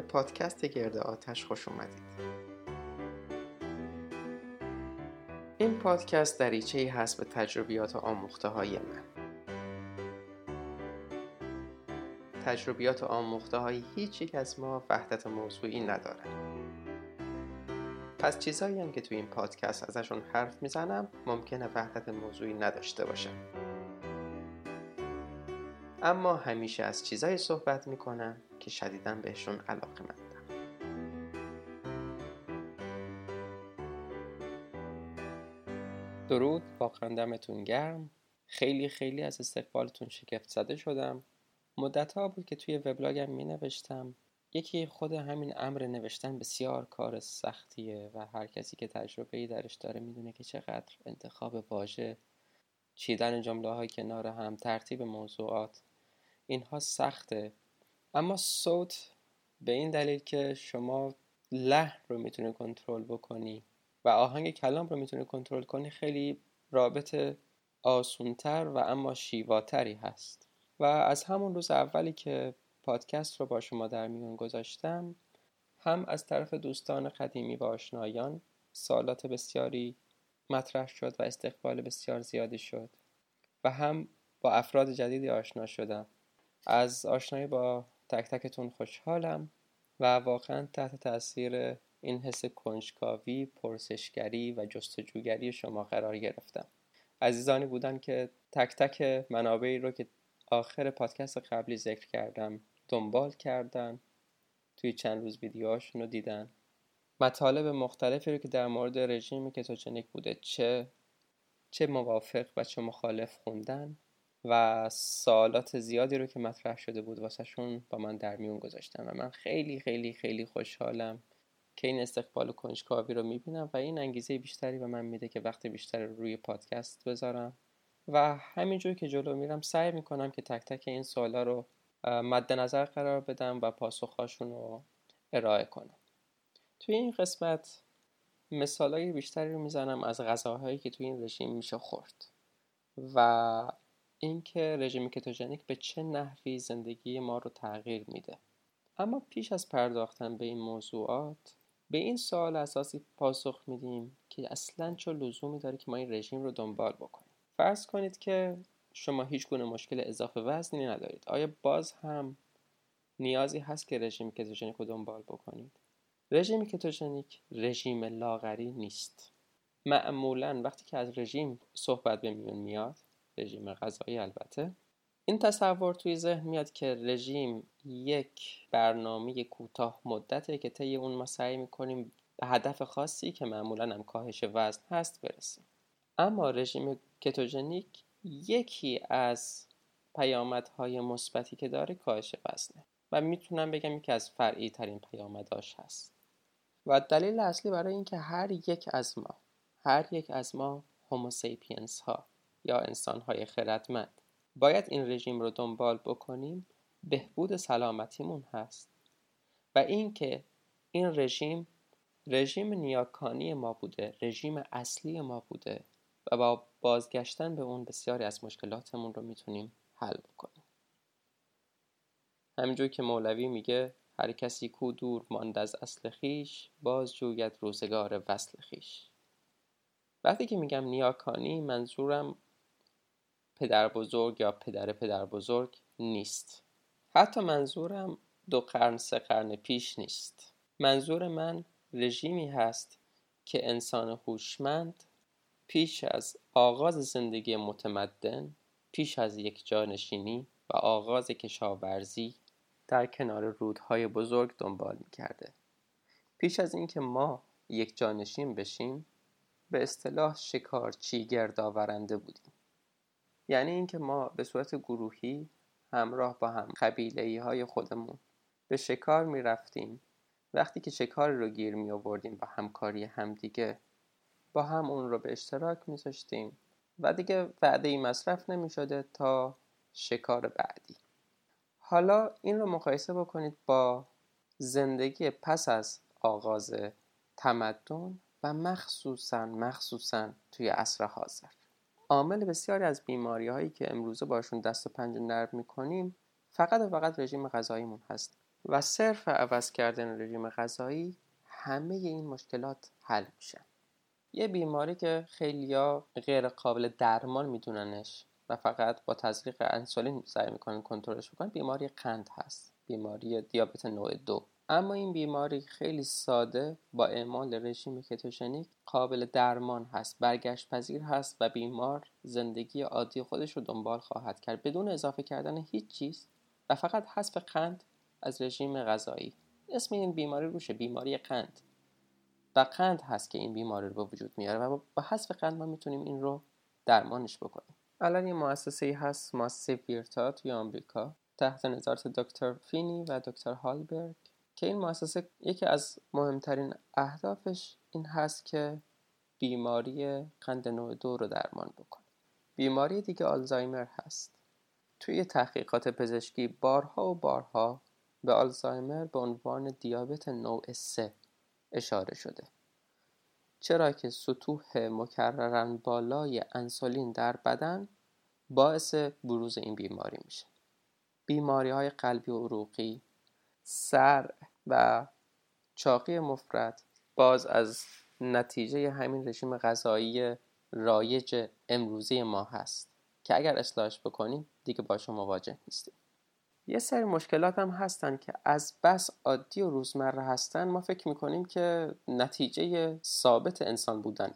به پادکست گرد آتش خوش اومدید. این پادکست دریچه ای هست به تجربیات و آموخته های من. تجربیات و آموخته های هیچ یک از ما وحدت موضوعی ندارن. پس چیزایی هم که توی این پادکست ازشون حرف می‌زنم ممکنه وحدت موضوعی نداشته باشم اما همیشه از چیزایی صحبت می‌کنم که شدیدا بهشون علاقه مندم. درود واقعا دمتون گرم. خیلی خیلی از استقبالتون شگفت زده شدم. مدت ها بود که توی وبلاگم می نوشتم یکی خود همین امر نوشتن بسیار کار سختیه و هر کسی که تجربه ای درش داره می‌دونه که چقدر انتخاب واژه چیدن جمله های کنار هم ترتیب موضوعات اینها سخته. اما صوت به این دلیل که شما لحن رو می‌تونه کنترل بکنی و آهنگ کلام رو می‌تونه کنترل کنی خیلی رابط آسونتر و اما شیواتری هست. و از همون روز اولی که پادکست رو با شما در میون گذاشتم هم از طرف دوستان قدیمی و آشنایان سالات بسیاری مطرح شد و استقبال بسیار زیادی شد. و هم با افراد جدیدی آشنا شدم. از آشنایی با تک تکتون خوشحالم و واقعا تحت تاثیر این حس کنجکاوی، پرسشگری و جستجوگری شما قرار گرفتم. عزیزانی بودن که تک تک منابعی رو که آخر پادکست قبلی ذکر کردم دنبال کردن توی چند روز ویدیوهاشون رو دیدن. مطالب مختلفی رو که در مورد رژیم کتوچنیک بوده چه چه موافق و چه مخالف خوندن. و سوالات زیادی رو که مطرح شده بود واسهشون با من در میون گذاشتم و من خیلی خیلی خیلی خوشحالم که این استقبال کنجکاوی رو می‌بینم و این انگیزه بیشتری به من میده که وقت بیشتر روی پادکست بذارم. و همینجور که جلو میرم سعی می‌کنم که تک تک این سوالا رو مد نظر قرار بدم و پاسخهاشون رو ارائه کنم. توی این قسمت مثالای بیشتری رو می‌زنم از غذاهایی که توی این رژیم میشه خورد. و اینکه رژیم کتوژنیک به چه نحوی زندگی ما رو تغییر میده. اما پیش از پرداختن به این موضوعات به این سوال اساسی پاسخ میدیم که اصلا چه لزومی داره که ما این رژیم رو دنبال بکنیم. فرض کنید که شما هیچ گونه مشکل اضافه وزنی ندارید. آیا باز هم نیازی هست که رژیم کتوژنیک رو دنبال بکنید؟ رژیم کتوژنیک رژیم لاغری نیست. معمولا وقتی که از رژیم صحبت به میون میاد رژیم غذایی البته. این تصور توی ذهن میاد که رژیم یک برنامه کوتاه مدته که طی اون ما سعی می‌کنیم به هدف خاصی که معمولا هم کاهش وزن هست برسیم. اما رژیم کتوژنیک یکی از پیامدهای مثبتی که داره کاهش وزنه و می‌تونم بگم یکی از فرعی ترین پیامداش هست. و دلیل اصلی برای اینکه هر یک از ما هر یک از ما هوموسیپینس ها یا انسانهای خردمند. باید این رژیم رو دنبال بکنیم بهبود سلامتیمون هست. و اینکه این رژیم رژیم نیاکانی ما بوده رژیم اصلی ما بوده و با بازگشتن به اون بسیاری از مشکلاتمون رو می‌تونیم حل بکنیم. همینجور که مولوی میگه هر کسی کو دور ماند از اصل خیش باز جوید روزگار وصل خیش. وقتی که میگم نیاکانی منظورم پدر بزرگ یا پدر پدر بزرگ نیست. حتی منظورم دو قرن سه قرن پیش نیست. منظور من رژیمی هست که انسان هوشمند پیش از آغاز زندگی متمدن پیش از یک جانشینی و آغاز کشاورزی در کنار رودهای بزرگ دنبال می کرده. پیش از اینکه ما یک جانشین بشیم به اصطلاح شکارچی گردآورنده بودیم. یعنی اینکه ما به صورت گروهی همراه با هم قبیله های خودمون به شکار می رفتیم وقتی که شکار رو گیر می آوردیم با همکاری همدیگه با هم اون رو به اشتراک می زاشتیم و دیگه وعده ای مصرف نمی شده تا شکار بعدی. حالا این رو مقایسه بکنید با زندگی پس از آغاز تمدن و مخصوصا مخصوصا توی عصر حاضر. عامل بسیاری از بیماری هایی که امروزه باشون دست و پنجه نرم می‌کنیم فقط و فقط رژیم غذاییمون هست و صرف عوض کردن رژیم غذایی همه این مشکلات حل میشن یه بیماری که خیلیا غیر قابل درمان میدوننش و فقط با تزریق انسولین سعی می‌کنن کنترلش بکنن بیماری قند هست. بیماری دیابت نوع دو. اما این بیماری خیلی ساده با اعمال رژیم کتوژنیک قابل درمان هست برگشت پذیر هست و بیمار زندگی عادی خودش رو دنبال خواهد کرد. بدون اضافه کردن هیچ چیز و فقط حذف قند از رژیم غذایی. اسم این بیماری روشه بیماری قند. و قند هست که این بیماری رو به وجود میاره و با حذف قند ما می‌تونیم این رو درمانش بکنیم. الان یه مؤسسه هست مؤسسه ویرتا توی آمریکا تحت نظارت دکتر فینی و دکتر هالبرگ. که این مؤسسه یکی از مهمترین اهدافش این هست که بیماری قند نوع دو رو درمان بکنه. بیماری دیگه آلزایمر هست. توی تحقیقات پزشکی بارها و بارها به آلزایمر به عنوان دیابت نوع سه اشاره شده. چرا که سطوح مکررن بالای انسولین در بدن باعث بروز این بیماری میشه. بیماری های قلبی و عروقی سر و چاقی مفرد باز از نتیجه همین رژیم غذایی رایج امروزی ما هست که اگر اصلاحش بکنیم دیگه باشون مواجه نیستیم. یه سری مشکلات هم هستن که از بس عادی و روزمره هستن ما فکر می‌کنیم که نتیجه ثابت انسان بودنه.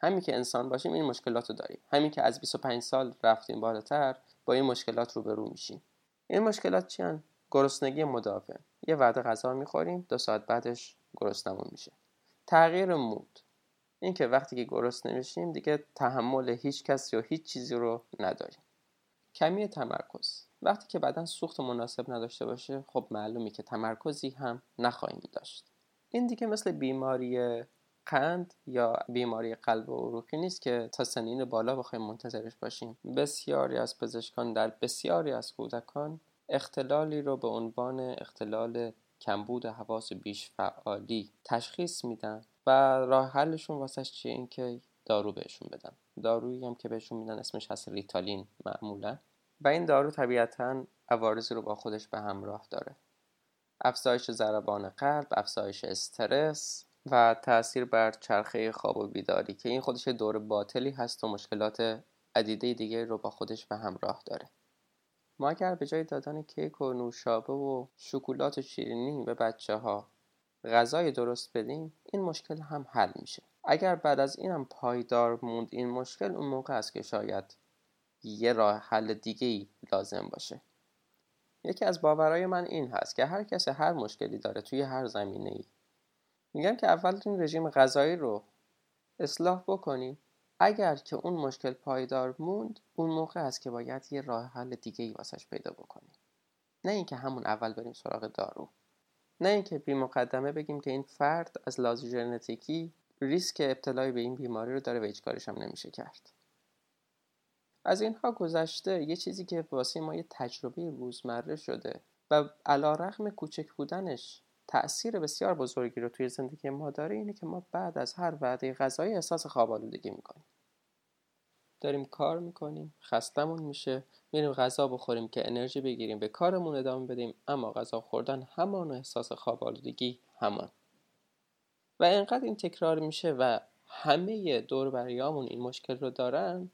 همین که انسان باشیم این مشکلات رو داریم. همین که از 25 سال رفتیم بالاتر با این مشکلات روبرو میشیم. این مشکلات چی هن؟ گرسنگی مدافع. یه وعده غذا می‌خوریم دو ساعت بعدش گرسنمون میشه. تغییر مود. اینکه وقتی که گرسنه نمیشیم دیگه تحمل هیچ کسی و هیچ چیزی رو نداریم. کمی تمرکز. وقتی که بدن سوخت مناسب نداشته باشه خب معلومه که تمرکزی هم نخواهیم داشت. این دیگه مثل بیماری قند یا بیماری قلب و عروقی نیست که تا سنین بالا بخوایم منتظرش باشیم. بسیاری از پزشکان در بسیاری از کودکان اختلالی رو به عنوان اختلال کمبود حواس بیش فعالی تشخیص میدن و راه حلشون واسش چیه؟ اینکه دارو بهشون بدن. دارویی هم که بهشون میدن اسمش هست ریتالین معمولا. و این دارو طبیعتا عوارضی رو با خودش به همراه داره. افزایش ضربان قلب افزایش استرس و تاثیر بر چرخه خواب و بیداری که این خودش دور باطلی هست و مشکلات عدیده دیگه رو با خودش به همراه داره. ما اگر به جای دادن کیک و نوشابه و شکلات و شیرینی به بچه ها غذای درست بدیم این مشکل هم حل میشه. اگر بعد از اینم پایدار موند این مشکل اون موقع است که شاید یه راه حل دیگه ای لازم باشه. یکی از باورهای من این هست که هر کسی هر مشکلی داره توی هر زمینه ای میگم که اول این رژیم غذایی رو اصلاح بکنیم اگر که اون مشکل پایدار موند اون موقع است که باید یه راه حل دیگه ای واسش پیدا بکنیم. نه اینکه همون اول بریم سراغ دارو. نه اینکه بی مقدمه بگیم که این فرد از لحاظ ژنتیکی ریسک ابتلای به این بیماری رو داره و هیچ کارش هم نمیشه کرد. از اینها گذشته یه چیزی که واسه ما یه تجربه روزمره شده و علا رقم کوچک بودنش تأثیر بسیار بزرگی رو توی زندگی ما داره اینه که ما بعد از هر وعده غذایی احساس خواب آلودگی می‌کنیم. داریم کار می‌کنیم خستمون میشه میریم غذا بخوریم که انرژی بگیریم به کارمون ادامه بدیم اما غذا خوردن همان احساس خواب آلودگی همان. و اینقدر این تکرار میشه و همه دور بریامون این مشکل رو دارن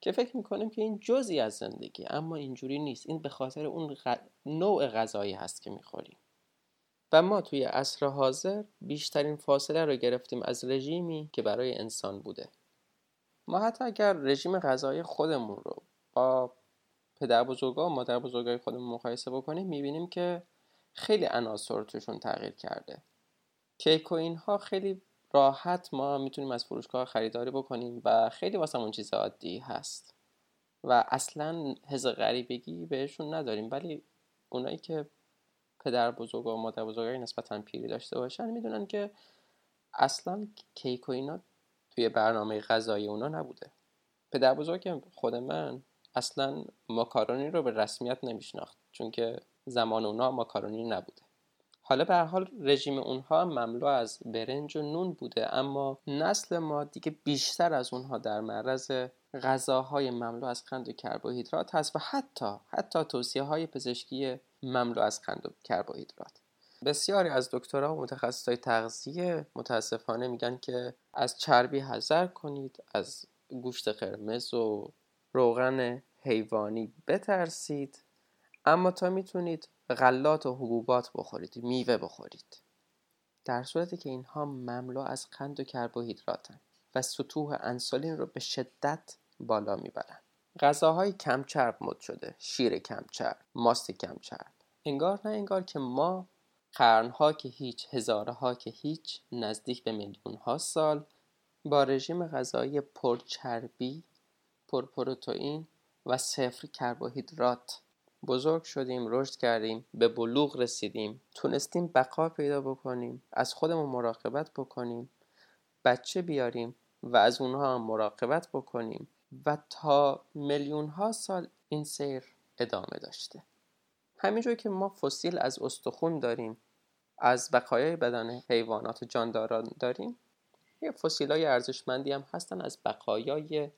که فکر می‌کنیم که این جزی از زندگی اما اینجوری نیست. این به خاطر اون نوع غذایی هست که می‌خوریم. و ما توی عصر حاضر بیشترین فاصله رو گرفتیم از رژیمی که برای انسان بوده. ما حتی اگر رژیم غذایی خودمون رو با پدر بزرگا و مادر بزرگای خودمون مقایسه بکنیم می‌بینیم که خیلی عناصر توشون تغییر کرده. کیک و اینها خیلی راحت ما می‌تونیم از فروشگاه خریداری بکنیم و خیلی واسه اون چیز عادی هست. و اصلا حز غریبگی بهشون نداریم ولی اونایی که پدر بزرگ و مادر بزرگای نسبتا پیری داشته باشن می‌دونن که اصلا کیک و اینا توی برنامه غذایی اونا نبوده. پدر بزرگ خود من اصلا ماکارونی رو به رسمیت نمیشناخت چون که زمان اونا ماکارونی نبوده. حالا به حال رژیم اونها مملو از برنج و نون بوده اما نسل ما دیگه بیشتر از اونها در معرض غذاهای مملو از قند و کربوهیدرات هست و حتی حتی توصیه های پزشکی مملو از قند و کربوهیدرات. بسیاری از دکترها و متخصصای تغذیه متاسفانه میگن که از چربی حذر کنید از گوشت قرمز و روغن حیوانی بترسید اما تا می‌تونید غلات و حبوبات بخورید میوه بخورید. در صورتی که اینها مملو از قند و کربوهیدراتن و سطوح انسولین رو به شدت بالا می‌برن. غذاهای کمچرب مد شده شیر کمچرب ماست کمچرب. انگار نه انگار که ما قرنها که هیچ هزارها که هیچ نزدیک به میلیون ها سال با رژیم غذایی پرچربی پرپروتئین و صفر کربوهیدرات بزرگ شدیم رشد کردیم به بلوغ رسیدیم تونستیم بقا پیدا بکنیم از خودمون مراقبت بکنیم بچه بیاریم و از اونها هم مراقبت بکنیم و تا میلیون ها سال این سیر ادامه داشته. همینجور که ما فسیل از استخون داریم از بقایای بدن حیوانات جانداران داریم یه فسیل های ارزشمندی هم هستن از بقایای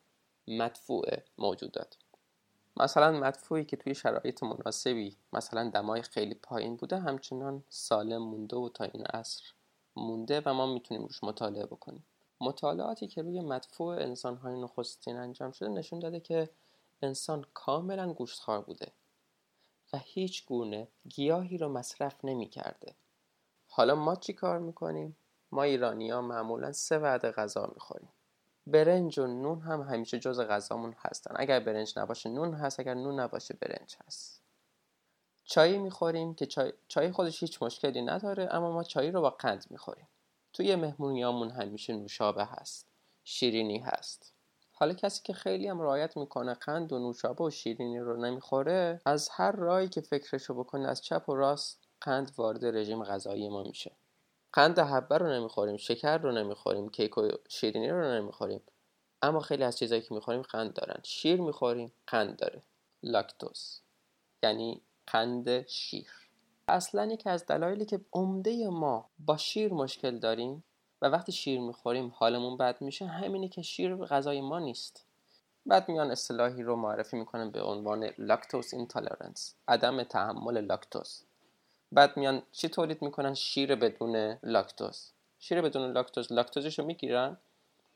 مدفوع موجودات. مثلا مدفوعی که توی شرایط مناسبی مثلا دمای خیلی پایین بوده همچنان سالم مونده و تا این عصر مونده و ما می‌تونیم روش مطالعه بکنیم. مطالعاتی که روی مدفوع انسان های نخستین انجام شده نشون داده که انسان کاملا گوشتخوار بوده. هیچ گونه گیاهی رو مصرف نمی کرده. حالا ما چی کار می‌کنیم؟ ما ایرانی ها معمولا سه وعده غذا می‌خوریم. برنج و نون هم همیشه جز غذامون هستن. اگر برنج نباشه نون هست، اگر نون نباشه برنج هست. چای می‌خوریم که چای, چای خودش هیچ مشکلی نداره اما ما چای رو با قند می‌خوریم. توی مهمونیامون همیشه نوشابه هست. شیرینی هست. حالا کسی که خیلی هم رعایت می‌کنه قند و نوشابه و شیرینی رو نمی‌خوره از هر راهی که فکرشو بکنه از چپ و راست قند وارد رژیم غذایی ما میشه. قند حبه رو نمی‌خوریم شکر رو نمی‌خوریم کیک و شیرینی رو نمی‌خوریم. اما خیلی از چیزایی که می‌خوریم قند دارن. شیر می‌خوریم قند داره. لاکتوز. یعنی قند شیر. اصلا یکی از دلایلی که عمده ما با شیر مشکل داریم وقتی شیر می‌خوریم حالمون بد میشه همینه که شیر غذای ما نیست. بعد میان اصطلاحی رو معرفی می‌کنن به عنوان lactose intolerance عدم تحمل لاکتوز بعد میان چی تولید می‌کنن؟ شیر بدون لاکتوز شیر بدون لاکتوز لاکتوزش رو می‌گیرن.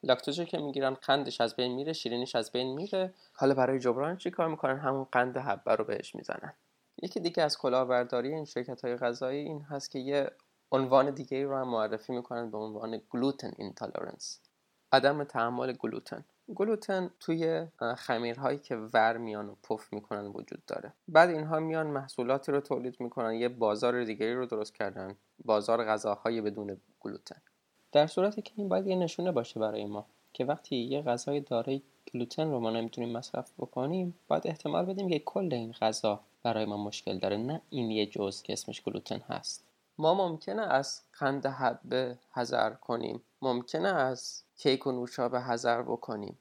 لاکتوزی که می‌گیرن قندش از بین میره شیرینیش از بین میره. حالا برای جبران چی کار می‌کنن؟ همون قند حبه رو بهش می‌زنن. یکی دیگه از کلاهبرداری این شرکت های غذایی این هست که یه عنوان دیگه رو هم معرفی می‌کنن به عنوان gluten intolerance. عدم تحمل گلوتن. گلوتن توی خمیرهایی که ور میان و پف می‌کنن وجود داره. بعد اینها میان محصولاتی رو تولید می‌کنن یه بازار دیگری رو درست کردن بازار غذاهای بدون گلوتن. در صورتی که این باید یه نشونه باشه برای ما که وقتی یه غذای دارای گلوتن رو ما نمی‌تونیم مصرف بکنیم باید احتمال بدیم که کل این غذا برای ما مشکل داره نه این یه جزء که اسمش گلوتن هست. ما ممکنه از قند حبه حذر کنیم. ممکنه از کیک و نوشابه حذر بکنیم.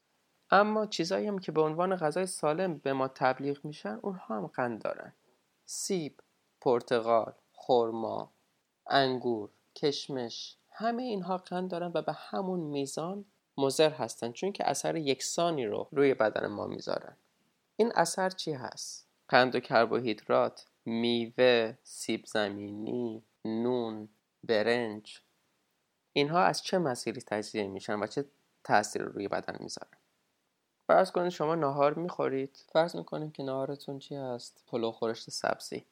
اما چیزایی هم که به عنوان غذای سالم به ما تبلیغ میشن اونها هم قند دارن. سیب پرتقال خرما انگور کشمش همه اینها قند دارن و به همون میزان مضر هستن چون که اثر یکسانی رو روی بدن ما می‌ذارن. این اثر چی هست؟ قند و کربوهیدرات میوه سیب زمینی نون برنج اینها از چه مسیری تجزیه میشن و چه تاثیر روی بدن می‌ذارن فرض کنید شما ناهار می‌خورید. فرض می‌کنیم که ناهارتون چی هست؟ پلو خورشت سبزی.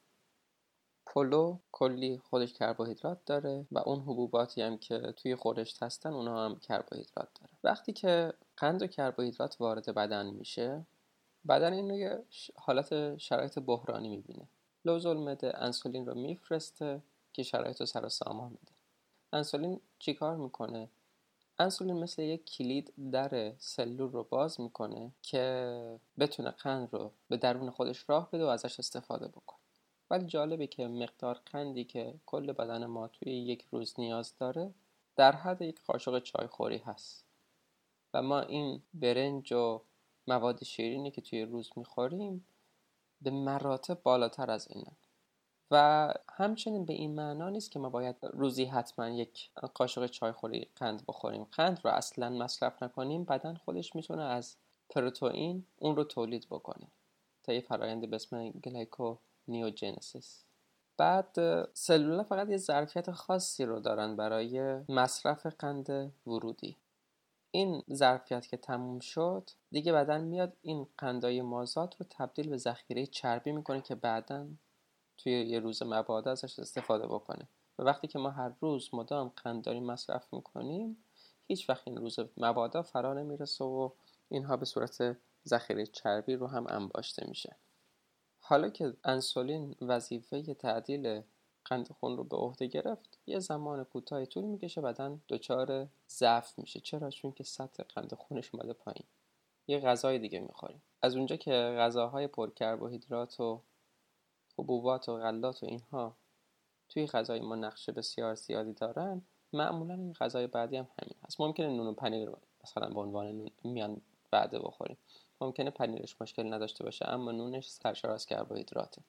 پلو کلی خودش کربوهیدرات داره و اون حبوباتی هم که توی خورشت هستن اونها هم کربوهیدرات داره. وقتی که قند و کربوهیدرات وارد بدن میشه بدن این رو یه حالت شرایط بحرانی می‌بینه. لوز المعده انسولین رو میفرسته. که شرایط رو سر سامان بده انسولین چیکار می‌کنه؟ انسولین مثل یک کلید در سلول رو باز می‌کنه که بتونه قند رو به درون خودش راه بده و ازش استفاده بکنه. ولی جالبه که مقدار قندی که کل بدن ما توی یک روز نیاز داره در حد یک قاشق چایخوری هست. و ما این برنج و مواد شیرینی که توی روز می‌خوریم به مراتب بالاتر از اینه و همچنین به این معنا نیست که ما باید روزی حتما یک قاشق چایخوری قند بخوریم. قند رو اصلا مصرف نکنیم. بدن خودش می‌تونه از پروتئین اون رو تولید بکنه تا یه فرایند به اسم گلیکو نیوجنسیس بعد سلولا فقط یه ظرفیت خاصی رو دارن برای مصرف قند ورودی. این ظرفیت که تموم شد دیگه بدن میاد این قندای مازاد رو تبدیل به ذخیره چربی می‌کنه که بعدا توی یه روز مبادا ازش استفاده بکنه. و وقتی که ما هر روز مدام قنداری مصرف می‌کنیم هیچ وقت این روز مبادا فرا نمی‌رسه و اینها به صورت ذخیره چربی رو هم انباشته میشه. حالا که انسولین وظیفه تعدیل قند خون رو به عهده گرفت یه زمان کوتاهی طول می‌کشه بدن دچار ضعف میشه. چرا؟ چون که سطح قند خونش اومده پایین. یه غذای دیگه می‌خوریم. از اونجا که غذاهای پرکربوهیدرات و حبوبات و غلات و اینها توی غذای ما نقشه بسیار زیادی دارن معمولا این غذای بعدی هم همین هست. ممکنه نون و پنیر مثلا به عنوان نون میان بعده بخوریم. ممکنه پنیرش مشکل نداشته باشه اما نونش سرشار از کربوهیدراته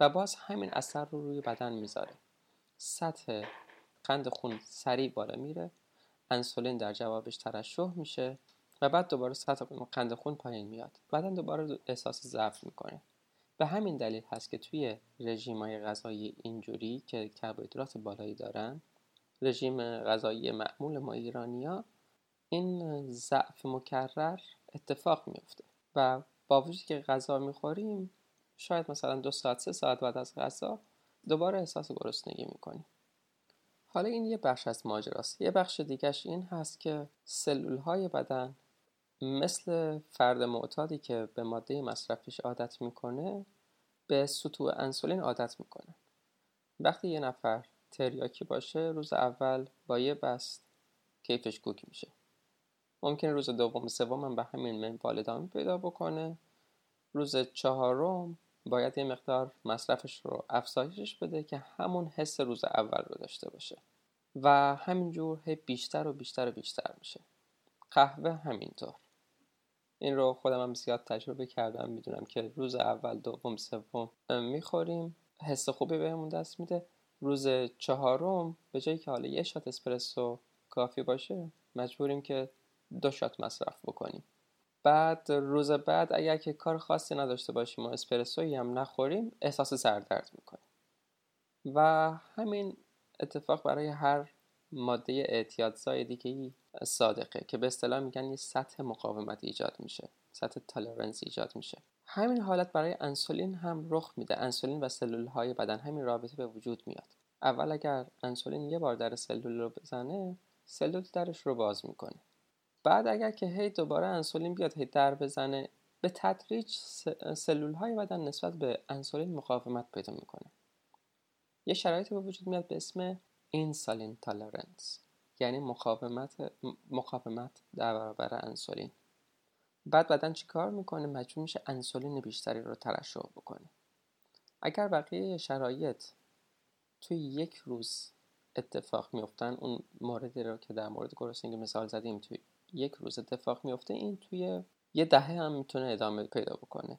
و باز همین اثر رو روی بدن می‌ذاره. سطح قند خون سریع بالا میره انسولین در جوابش ترشح میشه و بعد دوباره سطح قند خون پایین میاد. بدن دوباره احساس ضعف می‌کنه. به همین دلیل هست که توی رژیم های غذایی اینجوری که کربوهیدرات بالایی دارن رژیم غذایی معمول ما ایرانیا این ضعف مکرر اتفاق میفته و با وجودی که غذا می‌خوریم شاید مثلا دو ساعت سه ساعت بعد از غذا دوباره احساس گرسنگی می‌کنیم. حالا این یه بخش از ماجراست. یه بخش دیگهش این هست که سلول های بدن مثل فرد معتادی که به ماده مصرفیش عادت می‌کنه به سطوع انسولین عادت می‌کنه. وقتی یه نفر تریاکی باشه روز اول با یه بست کیفش کوک میشه. ممکن روز دوم سوم هم به همین منوال ادامه پیدا بکنه. روز چهارم باید یه مقدار مصرفش رو افزایشش بده که همون حس روز اول رو داشته باشه. و همینجور هی بیشتر و بیشتر و بیشتر میشه. قهوه همینطور. این رو خودم هم زیاد تجربه کردم می‌دونم که روز اول دوم سوم می‌خوریم. حس خوبی بهمون دست میده. روز چهارم به جایی که حالا یه شات اسپرسو کافی باشه مجبوریم که دو شات مصرف بکنیم. بعد روز بعد اگر که کار خاصی نداشته باشیم و اسپرسویی هم نخوریم احساس سردرد می‌کنیم. و همین اتفاق برای هر ماده اعتیادزای دیگه ای صادقه که به اصطلاح میگن یه سطح مقاومت ایجاد میشه سطح تالرنس ایجاد میشه. همین حالت برای انسولین هم رخ میده. انسولین و سلول های بدن همین رابطه به وجود میاد. اول اگر انسولین یه بار در سلول رو بزنه سلول درش رو باز می‌کنه. بعد اگر که هی دوباره انسولین بیاد هی در بزنه به تدریج سلول های بدن نسبت به انسولین مقاومت پیدا می‌کنه. یه شرایطی به وجود میاد به اسم اینسالین تالرنس یعنی مقاومت مقاومت در برابر انسولین. بعد بدن چیکار می‌کنه؟ مجبور میشه انسولین بیشتری رو ترشح بکنه. اگر بقیه شرایط توی یک روز اتفاق میفتن اون موردی رو که در مورد گرسنگی مثال زدیم توی یک روز اتفاق میفته این توی یه دهه هم می‌تونه ادامه پیدا بکنه.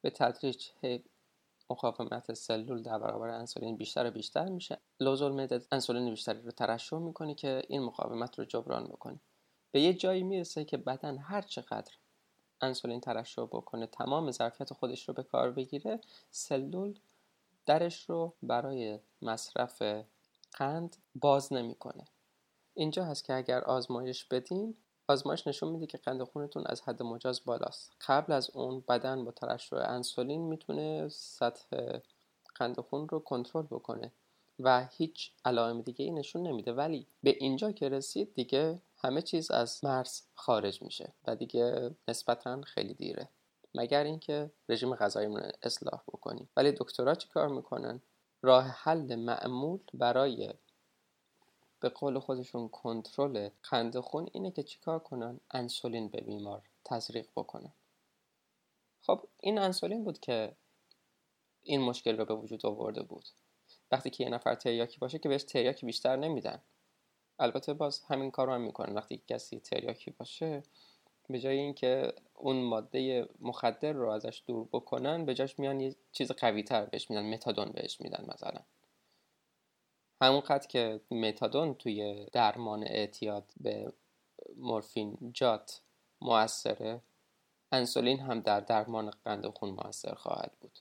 به تدریج مقاومت سلول در برابر انسولین بیشتر و بیشتر میشه. لوزول انسولین بیشتری رو ترشح می‌کنه که این مقاومت رو جبران بکنه. به یه جایی می‌رسه که بدن هر چقدر انسولین ترشح بکنه تمام ظرفیت خودش رو به کار بگیره سلول درش رو برای مصرف قند باز نمی‌کنه. اینجا هست که اگر آزمایش بدین آزمایش نشون میده که قند خونتون از حد مجاز بالاست. قبل از اون بدن با ترشح انسولین می‌تونه سطح قند خون رو کنترل بکنه و هیچ علائم دیگه ای نشون نمیده. ولی به اینجا که رسید دیگه همه چیز از مرز خارج میشه و دیگه نسبتا خیلی دیره. مگر اینکه رژیم غذاییمون اصلاح بکنیم. ولی دکترها چی کار می‌کنن؟ راه حل معمول برای به قول خودشون کنترل قند خون اینه که چیکار کنن؟ انسولین به بیمار تزریق بکنن. خب این انسولین بود که این مشکل رو به وجود آورده بود. وقتی که یه نفر تریاکی باشه که بهش تریاکی بیشتر نمیدن. البته باز همین کار رو هم می‌کنن. وقتی کسی تریاکی باشه به جای اینکه اون ماده مخدر رو ازش دور بکنن به جاش میان یه چیز قوی تر بهش میدن متادون بهش میدن مثلا. همونقدر که متادون توی درمان اعتیاد به مورفین جات موثره انسولین هم در درمان قند خون موثر خواهد بود.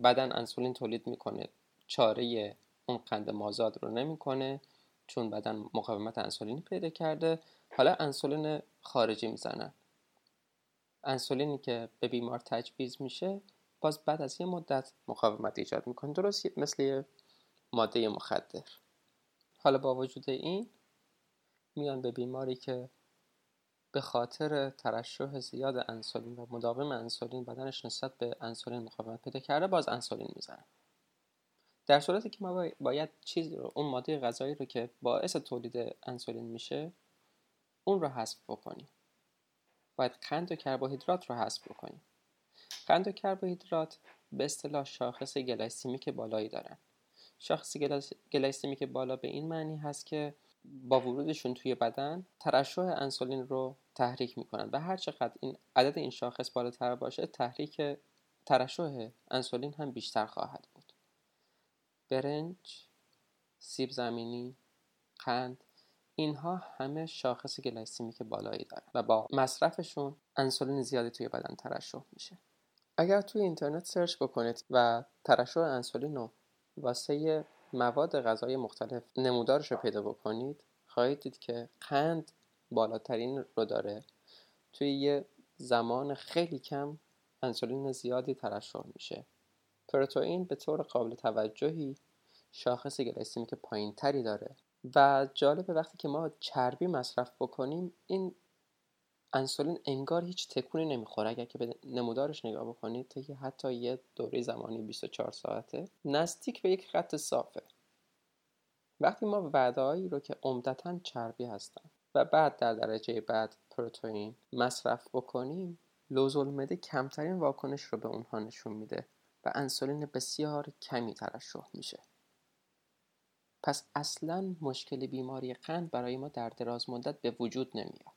بدن انسولین تولید می‌کنه. چاره اون قند مازاد رو نمی‌کنه چون بدن مقاومت انسولینی پیدا کرده. حالا انسولین خارجی می‌زنن انسولینی که به بیمار تجویز میشه باز بعد از یه مدت مقاومت ایجاد می‌کنه. درست مثل ماده مخدر. حالا با وجود این میان به بیماری که به خاطر ترشح زیاد انسولین و مداوم انسولین بدنش نسبت به انسولین مقاومت پیدا کرده باز انسولین می‌زنن در صورتی که ما باید چیز رو اون ماده غذایی رو که باعث تولید انسولین میشه اون رو حذف بکنیم. باید قند و کربوهیدرات رو حذف بکنیم. قند و کربوهیدرات به اصطلاح شاخص glycemic بالایی دارن. شاخص glycemic بالا به این معنی هست که با ورودشون توی بدن ترشح انسولین رو تحریک می‌کنن و هر چقدر این عدد این شاخص بالاتر باشه تحریک ترشح انسولین هم بیشتر خواهد بود. برنج سیب زمینی قند اینها همه شاخص glycemic بالایی دارن و با مصرفشون انسولین زیادی توی بدن ترشح میشه. اگر توی اینترنت search بکنید و ترشح انسولین رو واسه مواد غذایی مختلف نمودارش رو پیدا بکنید خواهید دید که قند بالاترین رو داره. توی یه زمان خیلی کم انسولین زیادی ترشح میشه. پروتئین به طور قابل توجهی شاخص glycemic پایین تری داره. و جالبه وقتی که ما چربی مصرف بکنیم این انسولین انگار هیچ تکونی نمی‌خوره. اگر که به نمودارش نگاه بکنید تا حتی یه دوره زمانی 24 ساعته نزدیک به یک خط صافه. وقتی ما وعدههایی رو که عمدتا چربی هستن و بعد در درجه بعد پروتئین مصرف بکنیم لوزالمعده کمترین واکنش رو به اونها نشون میده و انسولین بسیار کمی ترشح میشه. پس اصلا مشکل بیماری قند برای ما در دراز مدت به وجود نمیاد.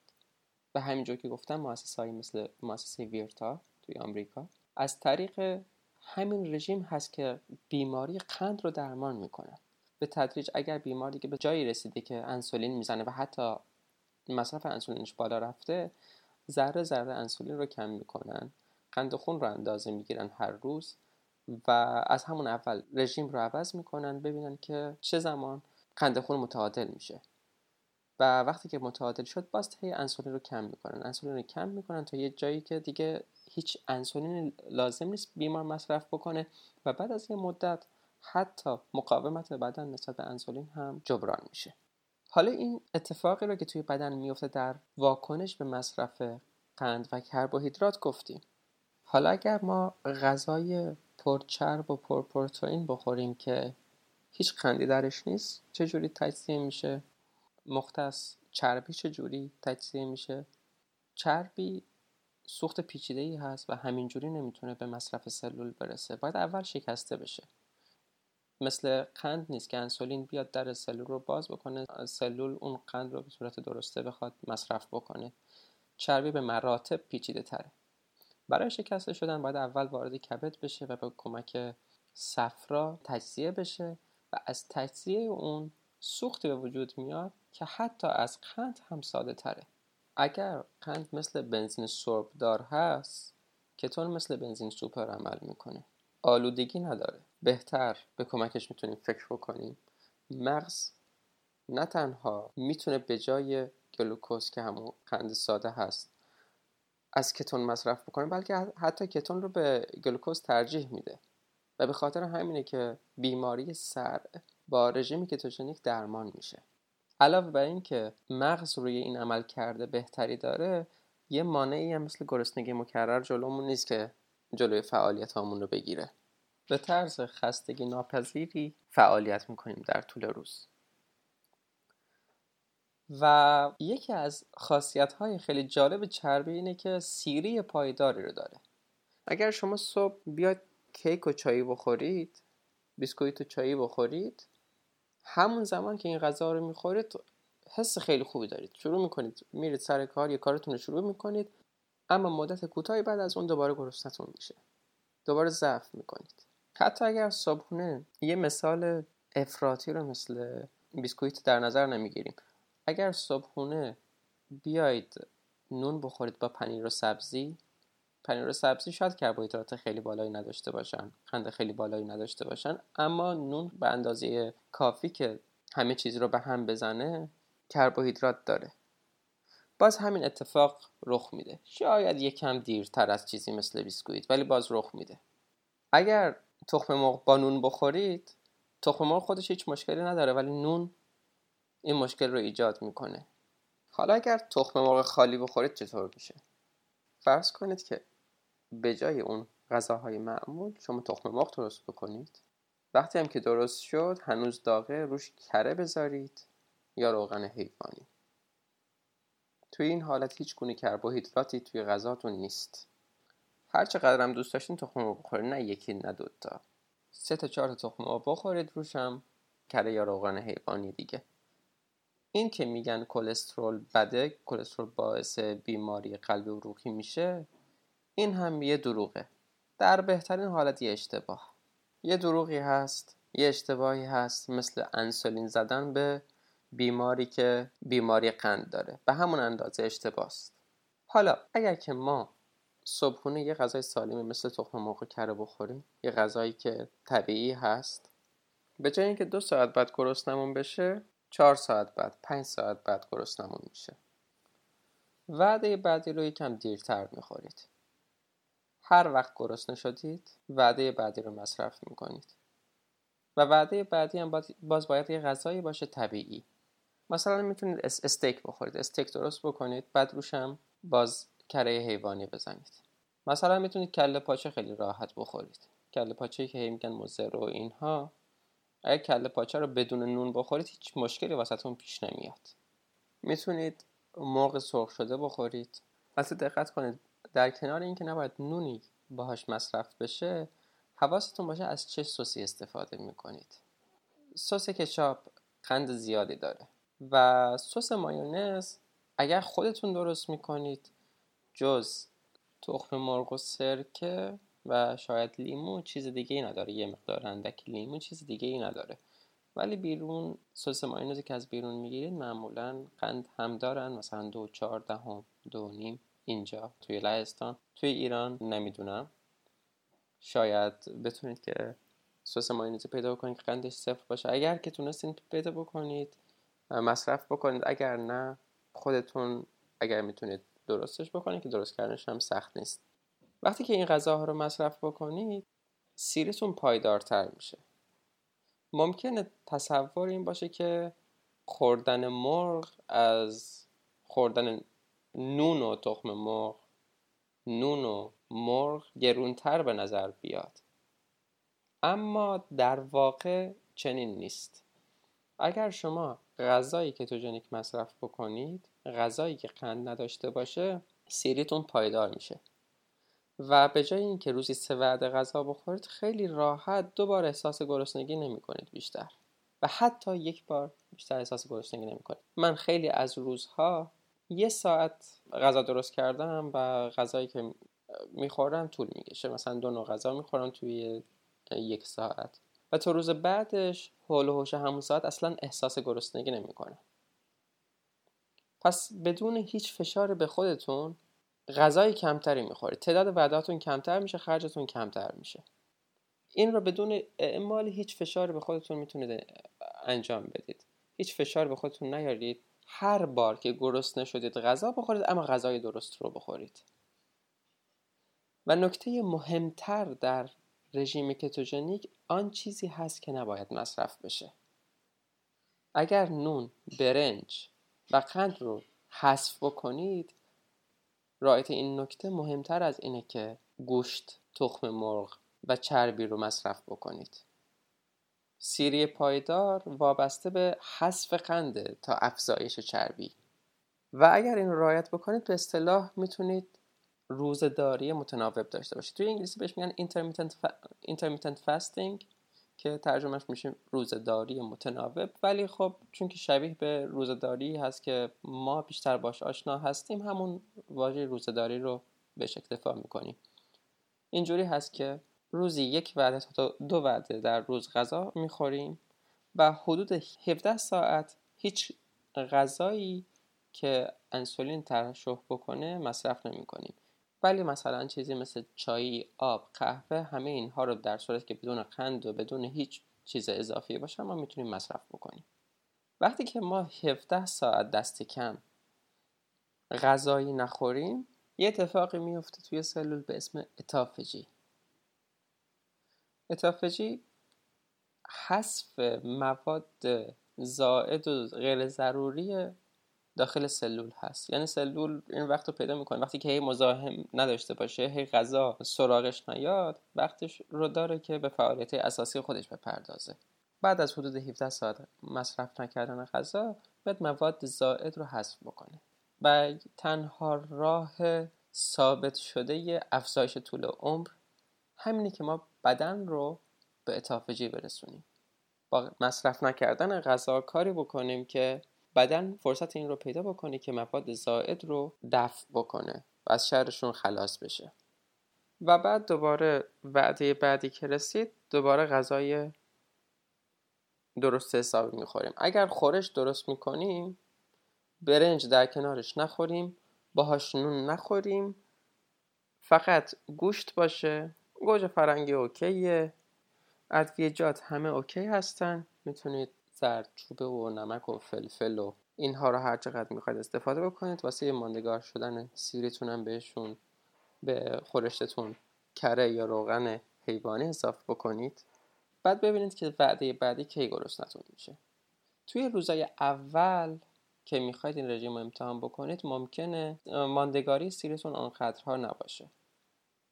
و همینجور که گفتم مؤسسه های مثل مؤسسه ویرتا توی آمریکا از طریق همین رژیم هست که بیماری قند رو درمان می‌کنن به تدریج اگر بیماری که به جایی رسیده که انسولین می‌زنه و حتی مصرف انسولینش بالا رفته ذره ذره انسولین رو کم می‌کنن قند خون رو اندازه می‌گیرن هر روز و از همون اول رژیم رو عوض می‌کنن ببینن که چه زمان قند خون متعادل میشه. و وقتی که متعادل شد باز هی انسولین رو کم می‌کنن. انسولین رو کم می‌کنن تا یه جایی که دیگه هیچ انسولین لازم نیست بیمار مصرف بکنه و بعد از یه مدت حتی مقاومت بدن نسبت به انسولین هم جبران میشه. حالا این اتفاقی رو که توی بدن میفته در واکنش به مصرف قند و کربوهیدرات گفتیم. حالا اگر ما غذای پرچرب و پرپروتئین بخوریم که هیچ قندی درش نیست چجوری تجزیه میشه؟ مختص چربی چجوری تجزیه میشه؟ چربی سوخت پیچیده ای هست و همینجوری نمی‌تونه به مصرف سلول برسه. باید اول شکسته بشه. مثل قند نیست که انسولین بیاد در سلول رو باز بکنه. سلول اون قند رو به صورت درسته بخواد مصرف بکنه. چربی به مراتب پیچیده تره برای شکسته شدن باید اول وارد کبد بشه و به کمک صفرا تجزیه بشه و از تجزیه اون سوختی به وجود میاد که حتی از قند هم ساده تره. اگر قند مثل بنزین سربدار هست کتون مثل بنزین سوپر عمل می‌کنه. آلودگی نداره. بهتر به کمکش می‌تونیم فکر بکنیم. مغز نه تنها می‌تونه به جای گلوکوز که همون قند ساده هست از کتون مصرف بکنه بلکه حتی کتون رو به گلوکوز ترجیح میده. و به خاطر همینه که بیماری سر با رژیم کتوژنیک درمان میشه. علاوه بر این که مغز روی این عمل کرده بهتری داره یه مانعی هم مثل گرسنگی مکرر جلومون نیست که جلوی فعالیت همون رو بگیره. به طرز خستگی ناپذیری فعالیت می‌کنیم در طول روز. و یکی از خاصیت های خیلی جالب چربی اینه که سیری پایداری رو داره. اگر شما صبح بیاید کیک و چایی بخورید بیسکویت و چایی بخورید همون زمان که این غذا رو می‌خورید حس خیلی خوبی دارید. شروع می‌کنید میرید سر کار یه کارتون رو شروع می‌کنید اما مدت کوتاهی بعد از اون دوباره گرسنتون میشه. دوباره ضعف می‌کنید. حتی اگر صبحونه یه مثال افراطی رو مثل بیسکویت در نظر نمی‌گیریم. اگر صبحونه بیاید نون بخورید با پنیر و سبزی پنیر سبزی شاید کربوهیدرات خیلی بالایی نداشته باشن قند خیلی بالایی نداشته باشن. اما نون به اندازه کافی که همه چیز رو به هم بزنه کربوهیدرات داره. باز همین اتفاق رخ میده. شاید یکم دیرتر از چیزی مثل بیسکویت ولی باز رخ میده. اگر تخم مرغ با نون بخورید تخم مرغ خودش هیچ مشکلی نداره ولی نون این مشکل رو ایجاد می‌کنه. حالا اگر تخم مرغ خالی بخورید چطور میشه؟ فرض کنید که به جای اون غذاهای معمول شما تخم مرغ درست بکنید. وقتی هم که درست شد هنوز داغه روش کره بذارید یا روغن حیوانی. توی این حالت هیچ گونه کربوهیدراتی توی غذاتون نیست. هر چقدر هم دوست داشتین تخم مرغ بخورید نه یکی نه دوتا سه تا چهار تخم مرغ بخورید روشم کره یا روغن حیوانی دیگه. این که میگن کلسترول بده کلسترول باعث بیماری قلبی عروقی میشه این هم یه دروغه. در بهترین حالت یه اشتباه. یه دروغی هست یه اشتباهی هست مثل انسولین زدن به بیماری که بیماری قند داره. به همون اندازه اشتباه است حالا اگر که ما صبحونه یه غذای سالمی مثل تخم مرغ کره بخوریم یه غذایی که طبیعی هست به جای اینکه دو ساعت بعد گرسنمون بشه چهار ساعت بعد پنج ساعت بعد گرسنمون میشه. وعده بعدی رو یکم دیرتر می‌خورید. هر وقت گرسنه شدید وعده بعدی رو مصرف می‌کنید. و وعده بعدی هم باز باید یه غذایی باشه طبیعی. مثلا می‌تونید استیک بخورید. استیک درست بکنید بعد روشم باز کره حیوانی بزنید. مثلا می‌تونید کله پاچه خیلی راحت بخورید. کله پاچه که میگن مزر و اینها. اگر کله پاچه رو بدون نون بخورید هیچ مشکلی واسهتون پیش نمیاد. می‌تونید مرغ سرخ شده بخورید. واسه دقت کنید در کنار اینکه نباید نونی باهاش مصرف بشه حواستون باشه از چه سسی استفاده می‌کنید. سس کچاپ قند زیادی داره و سس مایونز اگر خودتون درست می‌کنید جز تخم مرغ و سرکه و شاید لیمو چیز دیگه ای نداره. یه مقدار اندک لیمو چیز دیگه ای نداره. ولی بیرون سس مایونزی که از بیرون می‌گیرید معمولا قند هم دارن. مثلا دو چهار دهم دو نیم. اینجا توی لهستان. توی ایران نمی‌دونم. شاید بتونید که سس مایونزی پیدا بکنید که قندش صفر باشه. اگر که تونستین پیدا بکنید مصرف بکنید. اگر نه خودتون اگر می‌تونید درستش بکنید که درست کردنش هم سخت نیست. وقتی که این غذاها رو مصرف بکنید سیرتون پایدارتر میشه. ممکنه تصور این باشه که خوردن مرغ از خوردن نون و تخم مرغ نون و مرغ گرونتر به نظر بیاد. اما در واقع چنین نیست. اگر شما غذای کتوژنیک مصرف بکنید غذایی که قند نداشته باشه سیریتون پایدار میشه. و به جای اینکه روزی سه وعده غذا بخورید خیلی راحت دو بار احساس گرسنگی نمی کنید بیشتر. و حتی یک بار بیشتر احساس گرسنگی نمی کنید من خیلی از روزها یه ساعت غذا درست کردم و غذایی که می‌خورم طول می‌کشه. مثلا دو نوع غذا می‌خورم توی یک ساعت. و تا روز بعدش حول و حوش همون ساعت اصلا احساس گرسنگی نمی‌کنم. پس بدون هیچ فشار به خودتون غذای کمتری می‌خورید. تعداد وعدهاتون کمتر میشه خرجتون کمتر میشه. این رو بدون اعمال هیچ فشار به خودتون می‌تونید انجام بدید. هیچ فشار به خودتون نیارید. هر بار که گرسنه شدید غذا بخورید اما غذای درست رو بخورید. و نکته مهمتر در رژیم کتوژنیک آن چیزی هست که نباید مصرف بشه. اگر نون، برنج و قند رو حذف بکنید رایت این نکته مهمتر از اینه که گوشت، تخم مرغ و چربی رو مصرف بکنید. سیری پایدار وابسته به حذف قنده تا افزایش چربی. و اگر این رعایت بکنید به اصطلاح می‌تونید روزداری متناوب داشته باشید. توی انگلیسی بهش میگن intermittent, fasting که ترجمهش میشه روزداری متناوب. ولی خب چون که شبیه به روزداری هست که ما بیشتر باش آشنا هستیم همون واژه روزداری رو بهش اکتفا می‌کنیم. اینجوری هست که روزی یک وعده تا دو وعده در روز غذا می‌خوریم و حدود 17 ساعت هیچ غذایی که انسولین ترشح بکنه مصرف نمی کنیم ولی مثلا چیزی مثل چای آب قهوه همه اینها رو در صورتی که بدون قند و بدون هیچ چیز اضافی باشه ما می‌تونیم مصرف بکنیم. وقتی که ما 17 ساعت دست کم غذایی نخوریم یه اتفاقی میفته توی سلول به اسم اتافجی. اتافجی حذف مواد زائد و غیر ضروری داخل سلول هست. یعنی سلول این وقت رو پیدا می‌کنه. وقتی که هی مزاحم نداشته باشه هی غذا سراغش نیاد وقتش رو داره که به فعالیت اساسی خودش بپردازه. بعد از حدود 17 ساعت مصرف نکردن غذا باید مواد زائد رو حذف بکنه. و تنها راه ثابت شده افزایش طول عمر همینه که ما بدن رو به اتافجی برسونیم. با مصرف نکردن غذا کاری بکنیم که بدن فرصت این رو پیدا بکنه که مواد زائد رو دفع بکنه و از شرشون خلاص بشه. و بعد دوباره وعده بعدی که رسید دوباره غذای درست حسابی می‌خوریم. اگر خورش درست می‌کنیم برنج در کنارش نخوریم باهاش نون نخوریم فقط گوشت باشه گوجه فرنگی okay ه. ادویجات همه okay هستن. می‌تونید زردچوبه و نمک و فلفل و اینها رو هر چقدر می‌خواید استفاده بکنید. واسه ماندگار شدن سیریتون هم بهشون به خورشتتون کره یا روغن حیوانی اضافه بکنید. بعد ببینید که وعده بعدی کی گرسنتون میشه. توی روزای اول که می‌خواید این رژیم رو امتحان بکنید ممکنه ماندگاری سیریتون آنقدرها نباشه.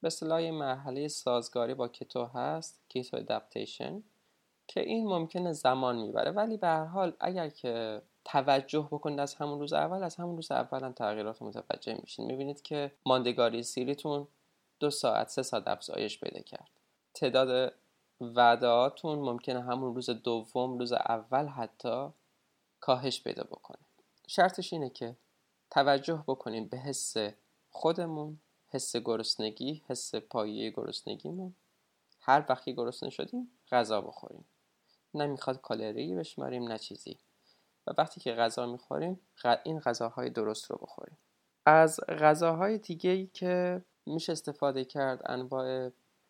به اصطلاح مرحله سازگاری با کتو هست keto adaptation که این ممکنه زمان می‌بره. ولی به هر حال اگر که توجه بکنید از همون روز اول از همون روز اول هم تغییرات متوجه میشین. می‌بینید که ماندگاری سیریتون دو ساعت سه ساعت افزایش پیدا کرد. تعداد وعدهاتون ممکنه همون روز دوم روز اول حتی کاهش پیدا بکنه. شرطش اینه که توجه بکنیم به حس خودمون حس گرسنگی حس پایه گرسنگیمون. هر وقتی گرسنه شدیم غذا بخوریم. نه می‌خواد کالری بشماریم نه چیزی. و وقتی که غذا می‌خوریم این غذاهای درست رو بخوریم. از غذاهای دیگه ای که میشه استفاده کرد انواع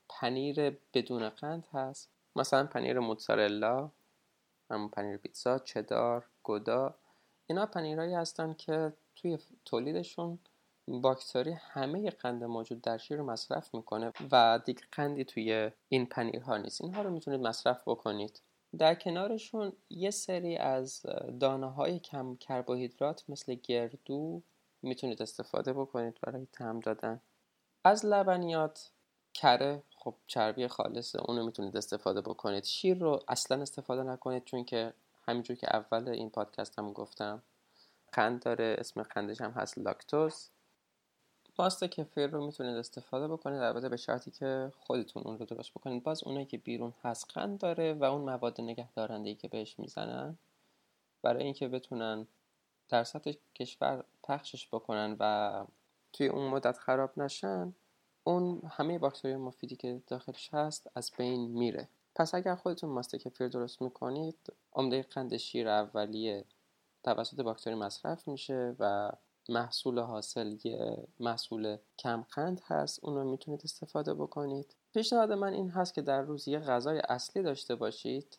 پنیر بدون قند هست. مثلا پنیر موتزارلا همون پنیر پیتزا چدار گودا اینا پنیرهایی هستن که توی تولیدشون باکتری همه قند موجود در شیر رو مصرف می‌کنه و دیگه قندی توی این پنیرها نیست. اینها رو می‌تونید مصرف بکنید. در کنارشون یه سری از دانه های کم کربوهیدرات مثل گردو می‌تونید استفاده بکنید برای تم دادن. از لبنیات کره خب چربی خالصه اونو می‌تونید استفاده بکنید. شیر رو اصلا استفاده نکنید چون که همینجور که اول این پادکست هم گفتم قند داره اسم قندش هم هست لاکتوز. پاست کفیر رو می‌تونید استفاده بکنید البته به شرطی که خودتون اون رو درست بکنید. باز اونایی که بیرون هست قند داره و اون مواد نگه که بهش می‌زنن برای اینکه بتونن در سطح کشور پخشش بکنن و توی اون مدت خراب نشن اون همه باکتری مفیدی که داخلش هست از بین میره. پس اگر خودتون ماست کفیر درست می‌کنید عمده قند شیر اولیه توسط باکتری مصرف میشه و محصول حاصل یه محصول کم قند هست اون رو می‌تونید استفاده بکنید. پیشنهاد من این هست که در روز یه غذای اصلی داشته باشید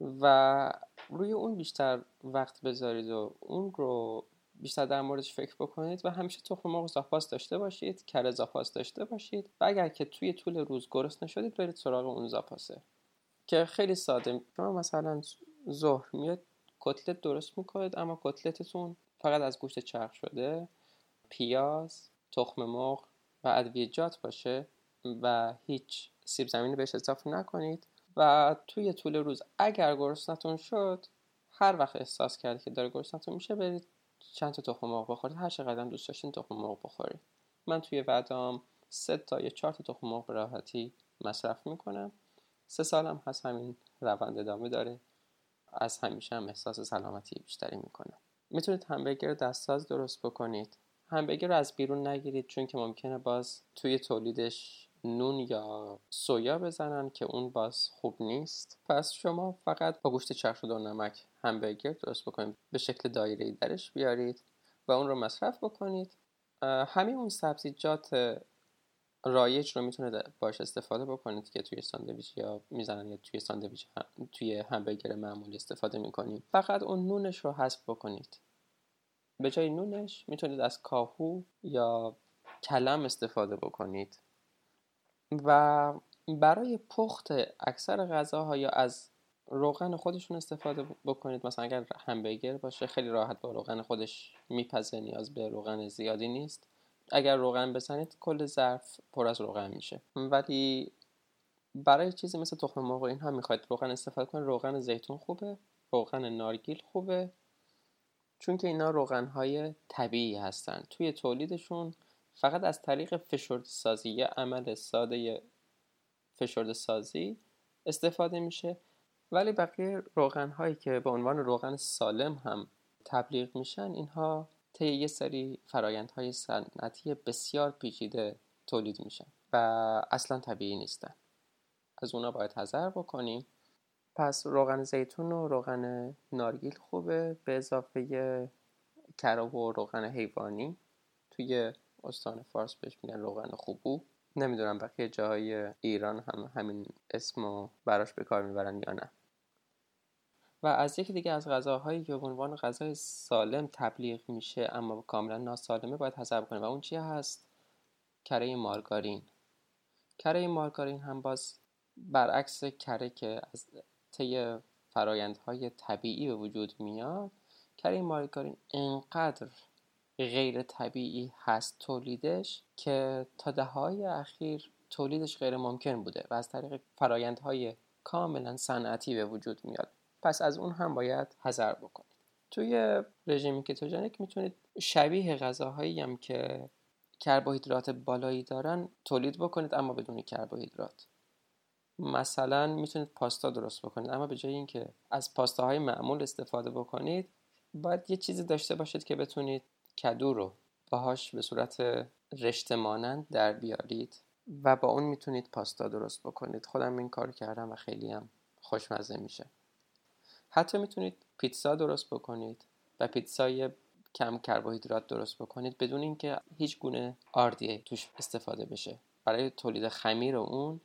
و روی اون بیشتر وقت بذارید و اون رو بیشتر در موردش فکر بکنید و همیشه تخم مرغ زاپاس داشته باشید کره زاپاس داشته باشید و اگر که توی طول روز گرسنه شدید برید سراغ اون زاپاسه که خیلی ساده. شما مثلا ظهر میاد کتلت درست می‌کنید اما کتلتتون فقط از گوشت چرخ شده پیاز تخم مرغ و ادویجات باشه و هیچ سیب زمینی بهش اضافه نکنید. و توی طول روز اگر گرسنتون شد هر وقت احساس کردید که داره گرسنتون میشه برید چند تا تخم مرغ بخورید. هر چقدر دوست داشتین تخم مرغ بخورید. من توی وعدام سه تا یا چهار تا تخم مرغ به راحتی مصرف می‌کنم. سه سالم هست همین روند ادامه داره. از همیشه هم احساس سلامتی بیشتری می‌کنم. می‌تونید همبرگر دستساز درست بکنید. همبرگر رو از بیرون نگیرید چون که ممکنه باز توی تولیدش نون یا سویا بزنن که اون باز خوب نیست. پس شما فقط با گوشت چرخ و نمک همبرگر درست بکنید. به شکل دایره درش بیارید و اون رو مصرف بکنید. همین اون سبزیجات رایج رو می‌تونه باش استفاده بکنید که توی ساندویچ یا می‌زنن یا توی ساندویچ توی همبرگر معمولی استفاده می‌کنیم. فقط اون نونش رو حذف بکنید. به جای نونش می‌تونید از کاهو یا کلم استفاده بکنید. و برای پخت اکثر غذاها یا از روغن خودشون استفاده بکنید. مثلا اگر همبرگر باشه خیلی راحت با روغن خودش میپزه نیاز به روغن زیادی نیست. اگر روغن بزنید کل ظرف پر از روغن میشه. ولی برای چیزی مثل تخم مرغ و اینها می‌خواید روغن استفاده کنید روغن زیتون خوبه روغن نارگیل خوبه. چون که اینا روغن های طبیعی هستن. توی تولیدشون فقط از طریق فشرده سازی یه عمل ساده فشرده سازی استفاده میشه. ولی بقیه روغن هایی که به عنوان روغن سالم هم تبلیغ میشن اینها طی یه سری فرایندهای صنعتی بسیار پیچیده تولید میشن و اصلا طبیعی نیستن. از اونا باید حذر بکنیم. پس روغن زیتون و روغن نارگیل خوبه به اضافه کرا و روغن حیوانی. توی استان فارس بهش میگن روغن خوبو. نمی‌دونم بقیه جاهای ایران هم همین اسمو براش به کار می‌برن یا نه. و از یکی دیگه از غذاهایی که به عنوان غذای سالم تبلیغ میشه اما کاملا ناسالمه باید حذر کنیم و اون چی هست؟ کره مارگارین. کره مارگارین هم باز برعکس کره که از طی فرایندهای طبیعی به وجود میاد کره مارگارین انقدر غیر طبیعی هست تولیدش که تا دههای اخیر تولیدش غیر ممکن بوده و از طریق فرایندهای کاملا صنعتی به وجود میاد. پس از اون هم باید حذر بکنید. توی رژیم کتوژنیک می‌تونید شبیه غذاهایی هم که کربوهیدرات بالایی دارن تولید بکنید اما بدون کربوهیدرات. مثلا می‌تونید پاستا درست بکنید. اما به جای اینکه از پاستاهای معمول استفاده بکنید باید یه چیزی داشته باشید که بتونید کدو رو باهاش به صورت رشته مانند در بیارید و با اون می‌تونید پاستا درست بکنید. خودم این کار کردم و خیلی هم خوشمزه میشه. حتی می‌تونید پیتزا درست بکنید و پیتزای کم کربوهیدرات درست بکنید بدون اینکه هیچ گونه آردی توش استفاده بشه. برای تولید خمیر اون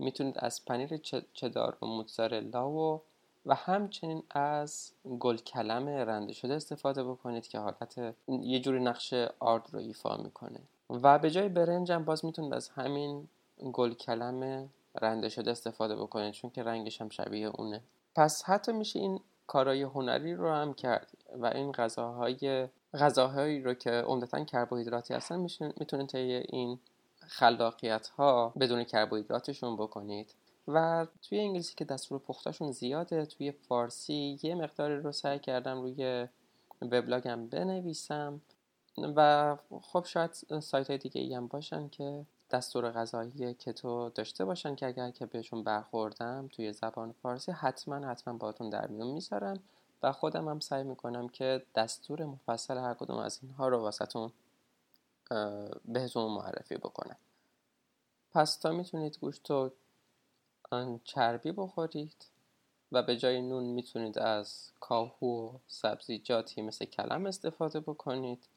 می‌تونید از پنیر چدار و موتزارلا و و همچنین از گل کلم رنده شده استفاده بکنید که حالت یه جوری نقش آرد رو ایفا می‌کنه. و به جای برنج هم باز می‌تونید از همین گل کلم رنده شده استفاده بکنید چون که رنگش هم شبیه اونه. پس حتی میشه این کارهای هنری رو هم کرد و این غذاهای غذاهایی رو که عمدتا کربوهیدراتی هستن می‌تونید طی این خلاقیت ها بدون کربوهیدراتشون بکنید. و توی انگلیسی که دستور پختشون زیاده توی فارسی یه مقداری رو سعی کردم روی وبلاگم بنویسم. و خب شاید سایت های دیگه ای هم باشن که دستور غذایی کتو داشته باشن که اگر که بهشون برخوردم توی زبان فارسی حتما حتما باتون در میون می‌ذارم. و خودم هم سعی می‌کنم که دستور مفصل هر کدوم از اینها رو واسهتون بهتون معرفی بکنم. پس تا می‌تونید گوشت و چربی بخورید و به جای نون می‌تونید از کاهو و سبزیجاتی مثل کلم استفاده بکنید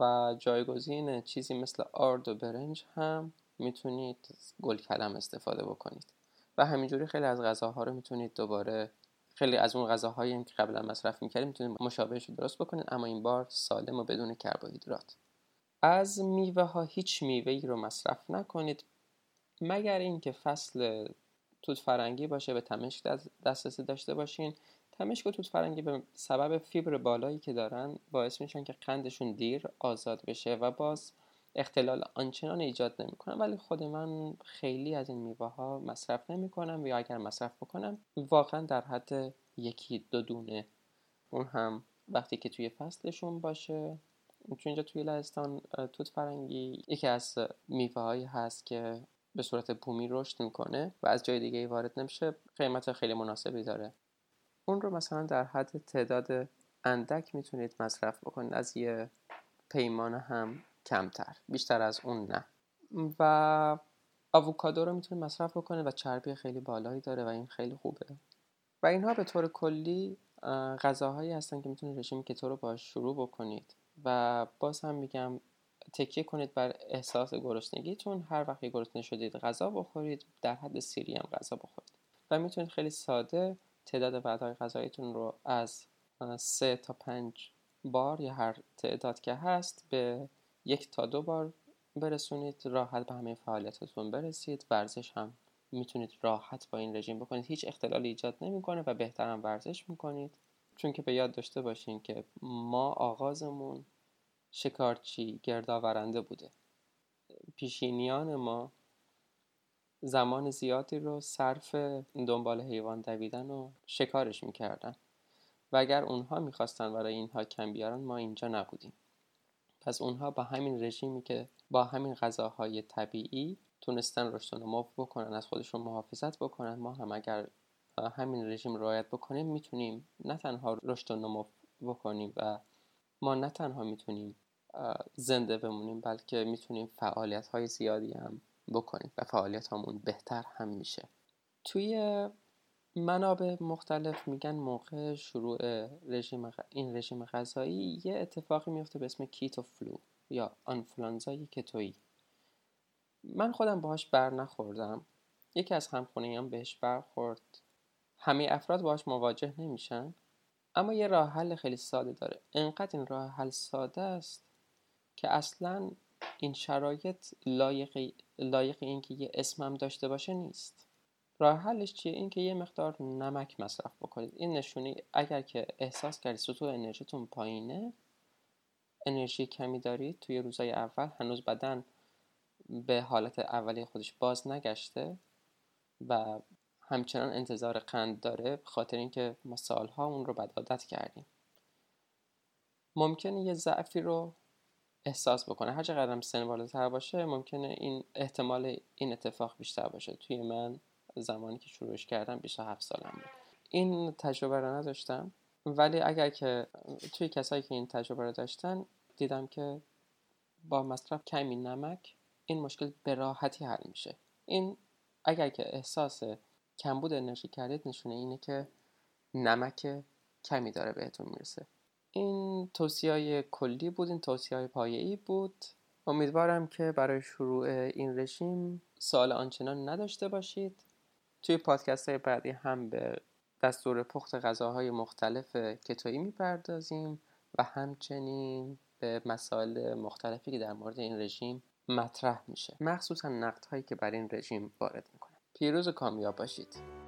و جایگزین چیزی مثل آرد و برنج هم می‌تونید گل کلم استفاده بکنید. و همینجوری خیلی از غذاها رو می‌تونید دوباره خیلی از اون غذاهایی که قبلا مصرف می‌کردید می‌تونید مشابهش رو درست بکنید اما این بار سالم و بدون کربوهیدرات. از میوه ها هیچ میوه ای رو مصرف نکنید مگر اینکه فصل توت فرنگی باشه به تمشک دسترسی داشته باشین. تمشک و توت فرنگی به سبب فیبر بالایی که دارن باعث میشن که قندشون دیر آزاد بشه و باز اختلال آنچنان ایجاد نمی‌کنن. ولی خود من خیلی از این میوه ها مصرف نمی‌کنم یا اگر مصرف بکنم واقعا در حد یکی دو دونه اون هم وقتی که توی فصلشون باشه. چون اینجا توی لهستان توت فرنگی یکی از میوه هست که به صورت بومی رشد می‌کنه و از جای دیگه ای وارد نمیشه قیمت خیلی مناسبی داره. اون رو مثلا در حد تعداد اندک می‌تونید مصرف بکنید از یه پیمان هم کمتر بیشتر از اون نه. و آووکادو رو می‌تونید مصرف بکنید و چربی خیلی بالایی داره و این خیلی خوبه. و اینها به طور کلی غذاهایی هستن که می‌تونید رژیم کتو رو باش شروع بکنید. و باز هم میگم تکیه کنید بر احساس گرسنگیتون. هر وقت گرسنه شدید غذا بخورید در حد سیری هم غذا بخورید. و می‌تونید خیلی ساده تعداد وعده‌های غذاییتون رو از سه تا پنج بار یا هر تعداد که هست به یک تا دو بار برسونید. راحت به همه فعالیتتون برسید. ورزش هم می‌تونید راحت با این رژیم بکنید. هیچ اختلالی ایجاد نمی‌کنه و بهترم ورزش می‌کنید. چون که به یاد داشته باشین که ما آغازمون شکارچی گردآورنده بوده. پیشینیان ما زمان زیادی رو صرف دنبال حیوان دویدن و شکارش می‌کردن. و اگر اونها می‌خواستن برای اینها کم بیارن ما اینجا نبودیم. پس اونها با همین رژیمی که با همین غذاهای طبیعی تونستن رشد و نمو بکنن از خودشون محافظت بکنن ما هم اگر همین رژیم رعایت بکنیم می‌تونیم نه تنها رشد و نمو بکنیم و ما نه تنها می‌تونیم زنده بمونیم بلکه می‌تونیم فعالیت های زیادی هم بکنیم و فعالیت‌هامون بهتر هم میشه. توی منابع مختلف میگن موقع شروع رژیم این رژیم غذایی یه اتفاقی میفته به اسم keto flu یا آنفلانزای کتویی من خودم باهاش بر نخوردم. یکی از همخونه هم بهش برخورد. همه افراد باهاش مواجه نمیشن اما یه راه حل خیلی ساده داره. انقدر این راه حل ساده است که اصلا این شرایط لایق لایق اینکه یه اسمم داشته باشه نیست. راه حلش چیه؟ اینکه یه مقدار نمک مصرف بکنید. این نشونی اگر که احساس کردید سطوح انرژیتون پایینه انرژی کمی دارید توی روزای اول هنوز بدن به حالت اولی خودش باز نگشته و همچنان انتظار قند داره خاطر اینکه ما سالها اون رو بد عادت کردیم. ممکنه یه ضعفی رو احساس بکنه. هر چقدر سن بالاتر باشه ممکنه این احتمال این اتفاق بیشتر باشه. توی من زمانی که شروعش کردم 27 سالم بود. این تجربه رو نداشتم. ولی اگر که توی کسایی که این تجربه رو داشتن دیدم که با مصرف کمی نمک این مشکل به راحتی حل میشه. این اگر که احساس کمبود انرژی کردید نشونه اینه که نمک کمی داره بهتون می‌رسه. این توصیه های کلی بود این توصیه های پایه‌ای بود. امیدوارم که برای شروع این رژیم سوال آنچنان نداشته باشید. توی پادکست های بعدی هم به دستور پخت غذاهای مختلف کتویی می‌پردازیم و همچنین به مسائل مختلفی که در مورد این رژیم مطرح میشه. مخصوصا نقد هایی که بر این رژیم وارد می‌کنه پیروز و کامیاب باشید.